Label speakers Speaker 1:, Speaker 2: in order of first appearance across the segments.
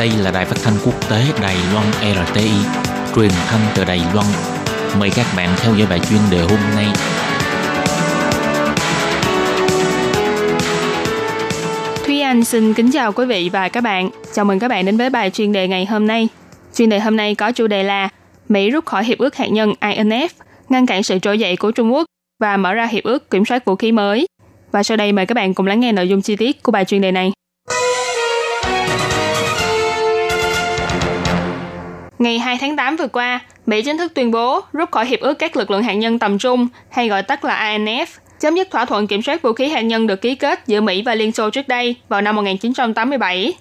Speaker 1: Đây là đài phát thanh quốc tế Đài Loan RTI, truyền thanh từ Đài Loan. Mời các bạn theo dõi bài chuyên đề hôm nay.
Speaker 2: Thúy Anh xin kính chào quý vị và các bạn. Chào mừng các bạn đến với bài chuyên đề ngày hôm nay. Chuyên đề hôm nay có chủ đề là Mỹ rút khỏi hiệp ước hạt nhân INF, ngăn cản sự trỗi dậy của Trung Quốc và mở ra hiệp ước kiểm soát vũ khí mới. Và sau đây mời các bạn cùng lắng nghe nội dung chi tiết của bài chuyên đề này. Ngày 2 tháng 8 vừa qua, Mỹ chính thức tuyên bố rút khỏi hiệp ước các lực lượng hạt nhân tầm trung, hay gọi tắt là INF, chấm dứt thỏa thuận kiểm soát vũ khí hạt nhân được ký kết giữa Mỹ và Liên Xô trước đây vào năm 1987.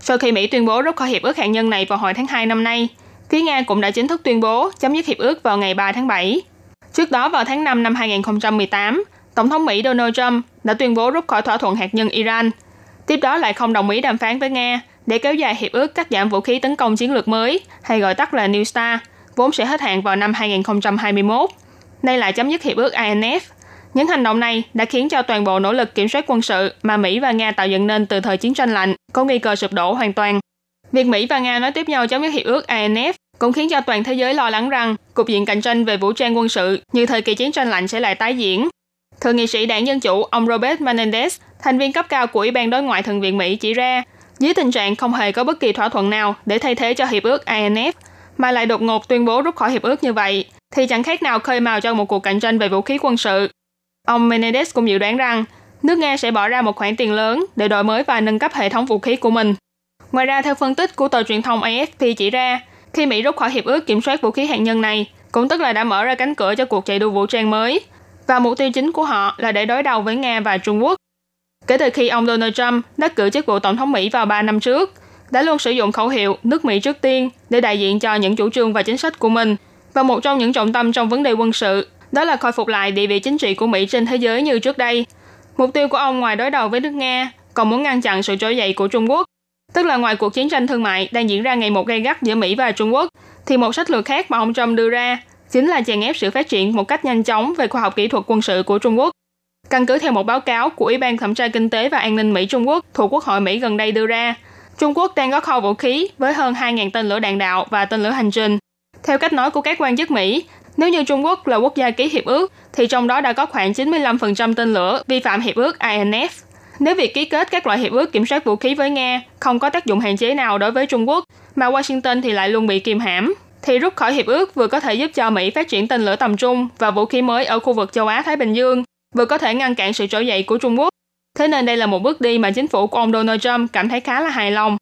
Speaker 2: Sau khi Mỹ tuyên bố rút khỏi hiệp ước hạt nhân này vào hồi tháng 2 năm nay, phía Nga cũng đã chính thức tuyên bố chấm dứt hiệp ước vào ngày 3 tháng 7. Trước đó vào tháng 5 năm 2018, Tổng thống Mỹ Donald Trump đã tuyên bố rút khỏi thỏa thuận hạt nhân Iran. Tiếp đó lại không đồng ý đàm phán với Nga để kéo dài hiệp ước cắt giảm vũ khí tấn công chiến lược mới, hay gọi tắt là New START, vốn sẽ hết hạn vào năm 2021. Đây là chấm dứt hiệp ước INF. Những hành động này đã khiến cho toàn bộ nỗ lực kiểm soát quân sự mà Mỹ và Nga tạo dựng nên từ thời chiến tranh lạnh có nguy cơ sụp đổ hoàn toàn. Việc Mỹ và Nga nói tiếp nhau chấm dứt hiệp ước INF cũng khiến cho toàn thế giới lo lắng rằng cục diện cạnh tranh về vũ trang quân sự như thời kỳ chiến tranh lạnh sẽ lại tái diễn. Thượng nghị sĩ đảng Dân Chủ ông Robert Menendez, thành viên cấp cao của Ủy ban Đối ngoại Thượng viện Mỹ chỉ ra, dưới tình trạng không hề có bất kỳ thỏa thuận nào để thay thế cho hiệp ước INF, mà lại đột ngột tuyên bố rút khỏi hiệp ước như vậy, thì chẳng khác nào khơi mào cho một cuộc cạnh tranh về vũ khí quân sự. Ông Menendez cũng dự đoán rằng nước Nga sẽ bỏ ra một khoản tiền lớn để đổi mới và nâng cấp hệ thống vũ khí của mình. Ngoài ra, theo phân tích của tờ truyền thông AFP chỉ ra, khi Mỹ rút khỏi hiệp ước kiểm soát vũ khí hạt nhân này, cũng tức là đã mở ra cánh cửa cho cuộc chạy đua vũ trang mới, và mục tiêu chính của họ là để đối đầu với Nga và Trung Quốc. Kể từ khi ông Donald Trump đắc cử chức vụ tổng thống Mỹ vào 3 năm trước, đã luôn sử dụng khẩu hiệu nước Mỹ trước tiên để đại diện cho những chủ trương và chính sách của mình. Và một trong những trọng tâm trong vấn đề quân sự đó là khôi phục lại địa vị chính trị của Mỹ trên thế giới như trước đây. Mục tiêu của ông ngoài đối đầu với nước Nga, còn muốn ngăn chặn sự trỗi dậy của Trung Quốc. Tức là ngoài cuộc chiến tranh thương mại đang diễn ra ngày một gay gắt giữa Mỹ và Trung Quốc, thì một sách lược khác mà ông Trump đưa ra chính là chèn ép sự phát triển một cách nhanh chóng về khoa học kỹ thuật quân sự của Trung Quốc. Căn cứ theo một báo cáo của Ủy ban Thẩm tra Kinh tế và An ninh Mỹ Trung Quốc thuộc Quốc hội Mỹ gần đây đưa ra, Trung Quốc đang có kho vũ khí với hơn 2.000 tên lửa đạn đạo và tên lửa hành trình. Theo cách nói của các quan chức Mỹ, nếu như Trung Quốc là quốc gia ký hiệp ước, thì trong đó đã có khoảng 95% tên lửa vi phạm hiệp ước INF. Nếu việc ký kết các loại hiệp ước kiểm soát vũ khí với Nga không có tác dụng hạn chế nào đối với Trung Quốc, mà Washington thì lại luôn bị kiềm hãm, thì rút khỏi hiệp ước vừa có thể giúp cho Mỹ phát triển tên lửa tầm trung và vũ khí mới ở khu vực châu Á-Thái Bình Dương, vừa có thể ngăn cản sự trỗi dậy của Trung Quốc. Thế nên đây là một bước đi mà chính phủ của ông Donald Trump cảm thấy khá là hài lòng.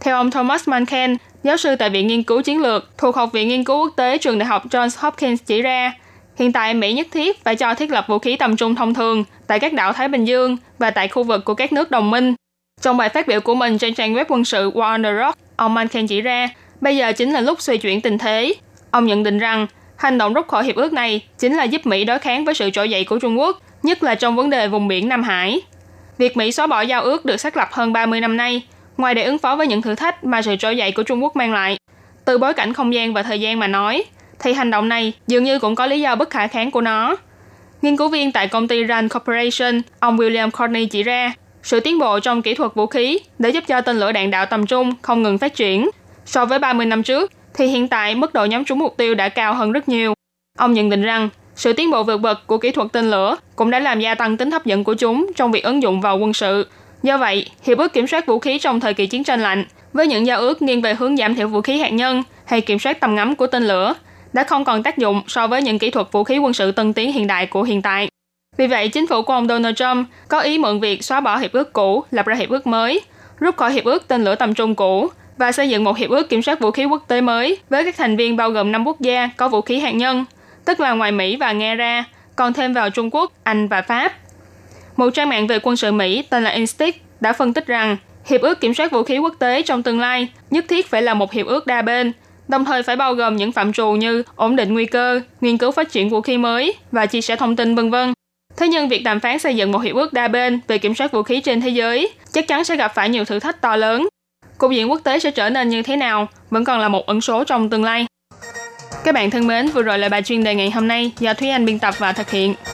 Speaker 2: Theo ông Thomas Manken, giáo sư tại Viện Nghiên cứu Chiến lược thuộc Học viện Nghiên cứu Quốc tế Trường Đại học Johns Hopkins chỉ ra, hiện tại Mỹ nhất thiết phải cho thiết lập vũ khí tầm trung thông thường tại các đảo Thái Bình Dương và tại khu vực của các nước đồng minh. Trong bài phát biểu của mình trên trang web quân sự War on the Rock, ông Manken chỉ ra, bây giờ chính là lúc xoay chuyển tình thế. Ông nhận định rằng, hành động rút khỏi hiệp ước này chính là giúp Mỹ đối kháng với sự trỗi dậy của Trung Quốc, nhất là trong vấn đề vùng biển Nam Hải. Việc Mỹ xóa bỏ giao ước được xác lập hơn 30 năm nay, ngoài để ứng phó với những thử thách mà sự trỗi dậy của Trung Quốc mang lại, từ bối cảnh không gian và thời gian mà nói, thì hành động này dường như cũng có lý do bất khả kháng của nó. Nghiên cứu viên tại công ty Rand Corporation, ông William Courtney chỉ ra, sự tiến bộ trong kỹ thuật vũ khí để giúp cho tên lửa đạn đạo tầm trung không ngừng phát triển. So với 30 năm trước, thì hiện tại mức độ nhắm trúng mục tiêu đã cao hơn rất nhiều. Ông nhận định rằng, sự tiến bộ vượt bậc của kỹ thuật tên lửa cũng đã làm gia tăng tính hấp dẫn của chúng trong việc ứng dụng vào quân sự. Do vậy, hiệp ước kiểm soát vũ khí trong thời kỳ chiến tranh lạnh với những giao ước nghiêng về hướng giảm thiểu vũ khí hạt nhân hay kiểm soát tầm ngắm của tên lửa đã không còn tác dụng so với những kỹ thuật vũ khí quân sự tân tiến hiện đại của hiện tại. Vì vậy, chính phủ của ông Donald Trump có ý mượn việc xóa bỏ hiệp ước cũ, lập ra hiệp ước mới, rút khỏi hiệp ước tên lửa tầm trung cũ và xây dựng một hiệp ước kiểm soát vũ khí quốc tế mới với các thành viên bao gồm 5 quốc gia có vũ khí hạt nhân, tức là ngoài Mỹ và Nga ra, còn thêm vào Trung Quốc, Anh và Pháp. Một trang mạng về quân sự Mỹ tên là Instinct đã phân tích rằng hiệp ước kiểm soát vũ khí quốc tế trong tương lai nhất thiết phải là một hiệp ước đa bên, đồng thời phải bao gồm những phạm trù như ổn định nguy cơ, nghiên cứu phát triển vũ khí mới và chia sẻ thông tin vân vân. Thế nhưng việc đàm phán xây dựng một hiệp ước đa bên về kiểm soát vũ khí trên thế giới chắc chắn sẽ gặp phải nhiều thử thách to lớn. Cục diện quốc tế sẽ trở nên như thế nào vẫn còn là một ẩn số trong tương lai. Các bạn thân mến, vừa rồi là bài chuyên đề ngày hôm nay do Thúy Anh biên tập và thực hiện.